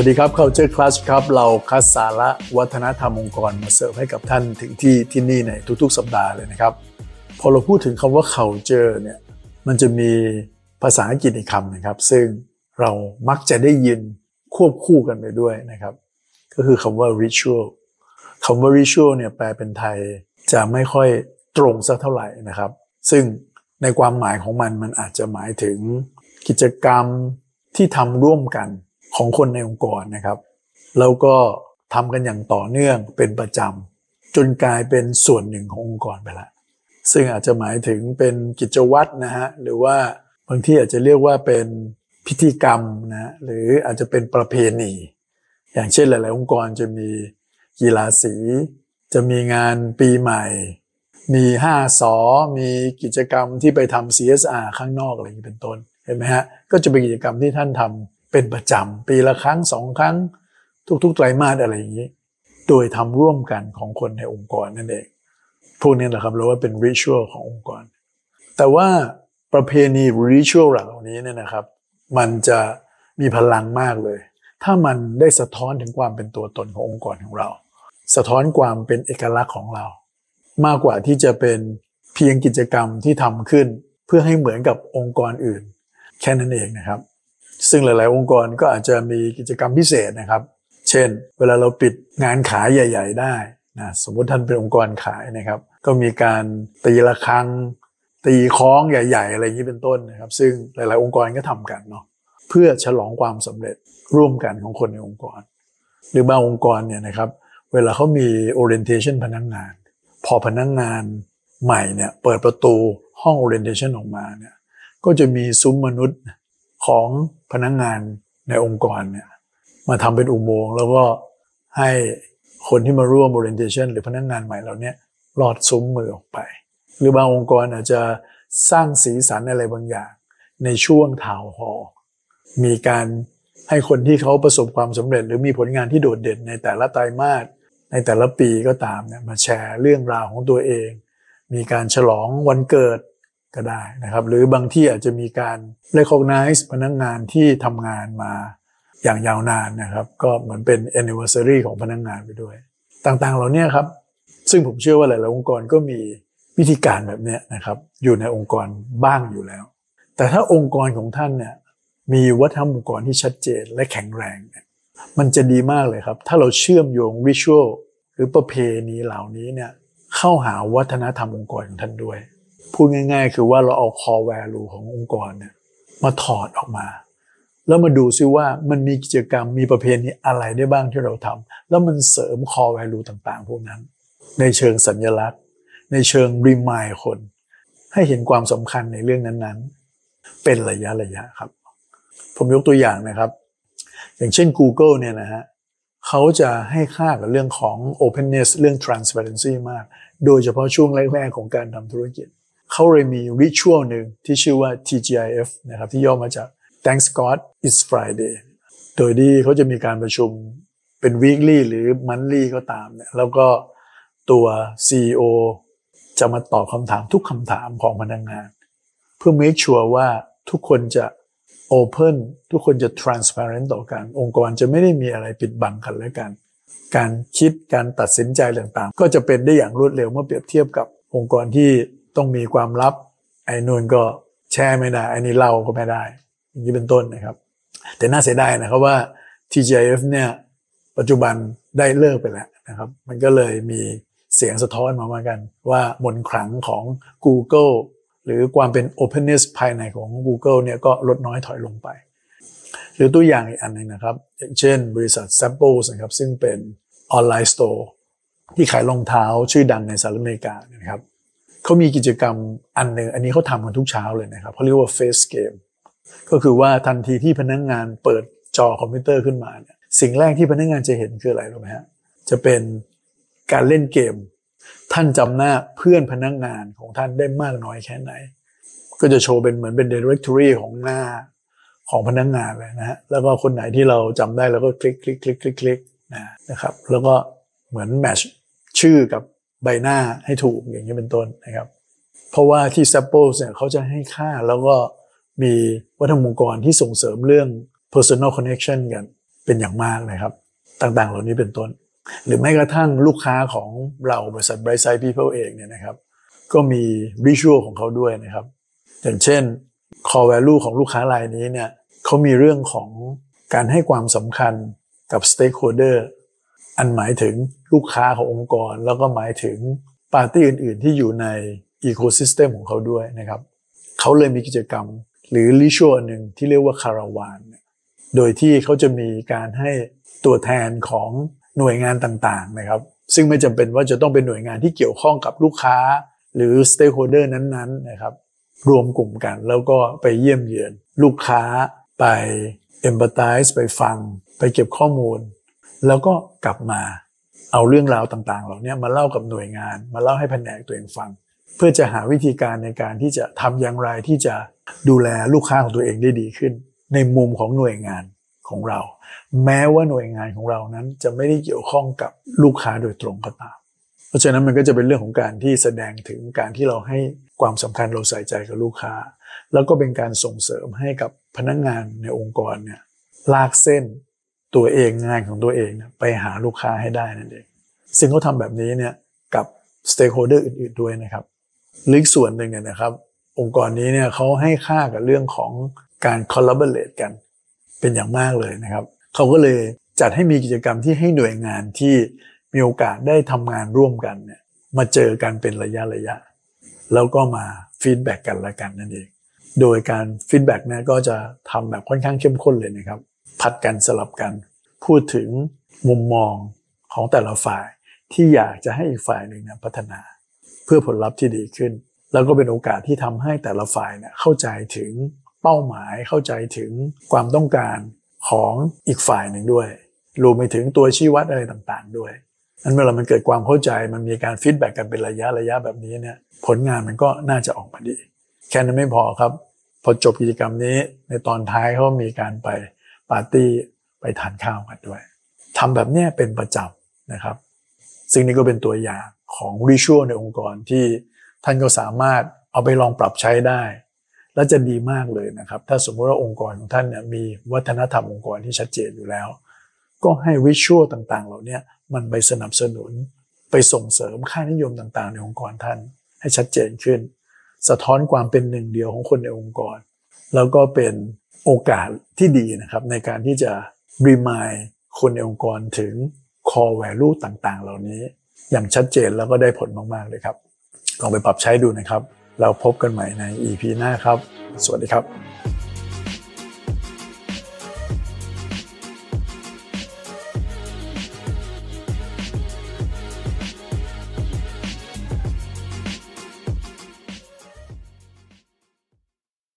วัสดีครับ Culture Class ครับ เราคัดสาระวัฒนธรรมองค์กรมาเสิร์ฟให้กับท่านถึงที่ที่นี่ในทุกๆ สัปดาห์เลยนะครับ พอเราพูดถึงคำว่า culture เนี่ยมันจะมีภาษาอังกฤษอีกคำนะครับ ซึ่งเรามักจะได้ยินควบคู่กันไปด้วยนะครับ ก็คือคำว่า ritual คำว่า ritual เนี่ยแปลเป็นไทยจะไม่ค่อยตรงสักเท่าไหร่นะครับ ซึ่งในความหมายของมันมันอาจจะหมายถึงกิจกรรมที่ทำร่วมกัน ของคนในองค์กรนะครับ แล้วก็ทำกันอย่างต่อเนื่องเป็นประจำจนกลายเป็นส่วนหนึ่งขององค์กรไปละ ซึ่งอาจจะหมายถึงเป็นกิจวัตรนะฮะหรือว่าบางที่อาจจะเรียกว่าเป็นพิธีกรรมนะหรืออาจจะเป็นประเพณี อย่างเช่นหลาย ๆ องค์กรจะมีกีฬาสี จะมีงานปีใหม่ มี5สอมีกิจกรรมที่ไปทำ CSR ข้างนอกอะไรอย่างนี้เป็นต้นเห็นไหมฮะก็จะเป็นกิจกรรมที่ท่านทำ เป็นประจำปีละครั้งสองครั้ง ทุกๆไตรมาสอะไรอย่างนี้ โดยทำร่วมกันของคนในองค์กรนั่นเอง พวกนี้แหละครับเราว่าเป็นริชวลขององค์กร แต่ว่าประเพณีริชวลเหล่านี้เนี่ยนะครับ มันจะมีพลังมากเลย ถ้ามันได้สะท้อนถึงความเป็นตัวตนขององค์กรของเรา สะท้อนความเป็นเอกลักษณ์ของเรา มากกว่าที่จะเป็นเพียงกิจกรรมที่ทำขึ้น เพื่อให้เหมือนกับองค์กรอื่น แค่นั้นเองนะครับ ซึ่งหลาย ๆ องค์กรก็อาจจะมีกิจกรรมพิเศษนะครับ เช่น เวลาเราปิดงานขายใหญ่ ๆ ได้นะสมมติท่านเป็นองค์กรขายนะครับ ก็มีการตีระฆัง ตีคล้องใหญ่ ๆ อะไรอย่างนี้เป็นต้นนะครับ ซึ่งหลาย ๆ องค์กรก็ทำกันเนาะเพื่อฉลองความสำเร็จร่วมกันของคนในองค์กร หรือบางองค์กรเนี่ยนะครับ เวลาเขามี orientation พนักงงาน พอพนักงงานใหม่เนี่ยเปิดประตูห้อง orientation ออกมาเนี่ยก็จะมีซุ้มมนุษย์ ของพนักงงานในองค์กรเนี่ยมาทำเป็นอุโมงค์แล้วก็ให้คนที่มาร่วม orientation หรือพนักงงานใหม่เราเนี่ยลอดซุ้มมือออกไป หรือบางองค์กรอาจจะสร้างสีสันอะไรบางอย่าง ในช่วงทาวน์ฮอมีการให้คนที่เขาประสบความสำเร็จ หรือมีผลงานที่โดดเด่นในแต่ละไตรมาสในแต่ละปีก็ตามเนี่ยมาแชร์เรื่องราวของตัวเอง มีการฉลองวันเกิด ก็ได้นะครับ หรือบางที่อาจจะมีการ recognize พนักงงานที่ทำงานมาอย่างยาวนานนะครับ ก็เหมือนเป็น anniversary ของพนักงงานไปด้วย ต่างๆเหล่านี้ครับ ซึ่งผมเชื่อว่าหลายๆองค์กรก็มีวิธีการแบบนี้นะครับ อยู่ในองค์กรบ้างอยู่แล้ว แต่ถ้าองค์กรของท่านเนี่ยมีวัฒนธรรมองค์กรที่ชัดเจนและแข็งแรงเนี่ยมันจะดีมากเลยครับ ถ้าเราเชื่อมโยงริชวลหรือประเพณีเหล่านี้เนี่ยเข้าหาวัฒนธรรมองค์กรของท่านด้วย พูดง่าย ๆ คือว่าเราเอา core value ขององค์กรเนี่ยมาถอดออกมา แล้วมาดูซิว่ามันมีกิจกรรมมีประเพณีอะไรได้บ้างที่เราทำแล้วมันเสริม core value ต่างๆ พวกนั้น ในเชิงสัญลักษณ์ ในเชิงรีมายคน ให้เห็นความสำคัญในเรื่องนั้นๆ เป็นระยะระยะครับ ผมยกตัวอย่างนะครับ อย่างเช่น Google เนี่ยนะฮะเขาจะให้ค่ากับเรื่องของ openness เรื่อง transparency มาก โดยเฉพาะช่วงแรก ๆ ของการทำธุรกิจ เขาเลยมี ritual หนึ่งที่ชื่อว่า TGIF นะครับที่ย่อมาจาก Thanks God It's Friday โดยที่เขาจะมีการประชุมเป็น weekly หรือ monthly ก็ตามเนี่ยแล้วก็ตัว CEO จะมาตอบคำถามทุกคำถามของพนักงงาน เพื่อ make sure ว่าทุกคนจะ open ทุกคนจะ transparent ต่อกัน องค์กรจะไม่ได้มีอะไรปิดบังกันและกัน การคิดการตัดสินใจต่างๆ ก็จะเป็นได้อย่างรวดเร็วเมื่อเปรียบเทียบกับองค์กรที่ ต้องมีความลับ ไอ้นู่นก็แชร์ไม่ได้ไอ้นี่เล่าก็ไม่ได้ อย่างนี้เป็นต้นนะครับ แต่น่าเสียดายนะครับว่า TGIF เนี่ยปัจจุบันได้เลิกไปแล้วนะครับ มันก็เลยมีเสียงสะท้อนมาเหมือนกัน ว่ามนขลังของ Google หรือความเป็น openness ภายในของ Google เนี่ยก็ลดน้อยถอยลงไป หรือตัวอย่างอีกอันหนึ่งนะครับ อย่างเช่นบริษัท Samples นะครับซึ่งเป็นออนไลน์สโตร์ที่ขายรองเท้าชื่อดังในสหรัฐอเมริกานะครับ เขามีกิจกรรมอันหนึ่งอันนี้เขาทำกันทุกเช้าเลยนะครับเขาเรียกว่า Face Game ก็คือว่าทันทีที่พนักงงานเปิดจอคอมพิวเตอร์ขึ้นมาเนี่ยสิ่งแรกที่พนักงงานจะเห็นคืออะไรรู้ไหมฮะจะเป็นการเล่นเกม ท่านจำหน้าเพื่อนพนักงงานของท่านได้มากน้อยแค่ไหน ก็จะโชว์เป็นเหมือนเป็น directory ของหน้าของพนักงงานเลยนะฮะแล้วก็คนไหนที่เราจำได้เราก็คลิกคลิกคลิกคลิกคลิกนะครับแล้วก็เหมือนแมชชื่อกับ ใบหน้าให้ถูกอย่างนี้เป็นต้นนะครับ เพราะว่าที่ s a p p l e เนี่ยเขาจะให้ค่าแล้วก็มีวัฒนธรรมองค์กรที่ส่งเสริมเรื่อง personal connection กันเเป็นอย่างมากนะครับ ต่างๆ เหล่านี้เป็นต้น หรือแม้กระทั่งลูกค้าของเราบริษัท Bright Side People เองเนี่ยนะครับ ก็มีวิชวลของเขาด้วยนะครับ อย่างเช่น core value ของลูกค้ารายนี้เนี่ยเขามีเรื่องของการให้ความสำคัญกับ stakeholder อันหมายถึงลูกค้าขององค์กร แล้วก็หมายถึงปาร์ตี้อื่น ๆ ที่อยู่ใน ecosystem ของเขาด้วยนะครับเขาเลยมีกิจกรรมหรือริชัวหนึ่งที่เรียกว่าคาราวานโดยที่เขาจะมีการให้ตัวแทนของหน่วยงานต่างๆนะครับ ซึ่งไม่จำเป็นว่าจะต้องเป็นหน่วยงานที่เกี่ยวข้องกับลูกค้า หรือ stakeholder นั้นๆนะครับ รวมกลุ่มกันแล้วก็ไปเยี่ยมเยือน ลูกค้าไป empathize ไปฟัง ไปเก็บข้อมูล แล้วก็กลับมาเอาเรื่องราวต่างๆเหล่านี้มาเล่ากับหน่วยงาน มาเล่าให้แผนกตัวเองฟัง เพื่อจะหาวิธีการในการที่จะทำอย่างไรที่จะดูแลลูกค้าของตัวเองได้ดีขึ้น ในมุมของหน่วยงานของเรา แม้ว่าหน่วยงานของเรานั้นจะไม่ได้เกี่ยวข้องกับลูกค้าโดยตรงก็ตาม เพราะฉะนั้นมันก็จะเป็นเรื่องของการที่แสดงถึงการที่เราให้ความสำคัญเราใส่ใจกับลูกค้า แล้วก็เป็นการส่งเสริมให้กับพนักงานในองค์กรเนี่ยลากเส้น ตัวเองงานของตัวเองไปหาลูกค้าให้ได้นั่นเองซึ่งเขาทำแบบนี้เนี่ยกับ stakeholder อื่นๆด้วยนะครับอีกส่วนหนึ่งเนี่ยนะครับ องค์กรนี้เนี่ยเขาให้ค่ากับเรื่องของการ collaborate กันเป็นอย่างมากเลยนะครับเขาก็เลยจัดให้มีกิจกรรมที่ให้หน่วยงานที่มีโอกาสได้ทำงานร่วมกันเนี่ยมาเจอกันเป็นระยะระยะ แล้วก็มา feedback กันและกันนั่นเอง โดยการ feedback เนี่ยก็จะทำแบบค่อนข้างเข้มข้นเลยนะครับ ผัดกันสลับกัน พูดถึงมุมมองของแต่ละฝ่ายที่อยากจะให้อีกฝ่ายหนึ่งนะพัฒนา เพื่อผลลัพธ์ที่ดีขึ้น แล้วก็เป็นโอกาสที่ทำให้แต่ละฝ่ายเนี่ยเข้าใจถึงเป้าหมายเข้าใจถึงความต้องการของอีกฝ่ายหนึ่งด้วยรวมไปถึงตัวชี้วัดอะไรต่างๆด้วยนั้นเมื่อมันเกิดความเข้าใจมันมีการ feedback กันเป็นระยะระยะแบบนี้เนี่ยผลงานมันก็น่าจะออกมาดี แค่นั้นไม่พอครับ พอจบกิจกรรมนี้ในตอนท้ายเขามีการไป ปาร์ตี้ไปทานข้าวกันด้วยทำแบบนี้เป็นประจำนะครับ ซึ่งนี่ก็เป็นตัวอย่างของ ritual ในองค์กรที่ท่านก็สามารถเอาไปลองปรับใช้ได้ และจะดีมากเลยนะครับ ถ้าสมมติว่าองค์กรของท่านเนี่ยมีวัฒนธรรมองค์กรที่ชัดเจนอยู่แล้ว ก็ให้ริชวลต่างๆ เหล่านี้มันไปสนับสนุนไปส่งเสริมค่านิยมต่างๆ ในองค์กรท่าน ให้ชัดเจนขึ้น สะท้อนความเป็นหนึ่งเดียวของคนในองค์กร แล้วก็เป็น โอกาสที่ดีนะครับในการที่จะรีมายคนในองค์กรถึง core value ต่างๆ เหล่านี้ อย่างชัดเจนแล้วก็ได้ผลมาก ๆ เลยครับ ลองไปปรับใช้ดูนะครับ เราพบกันใหม่ใน EP หน้าครับ สวัสดีครับ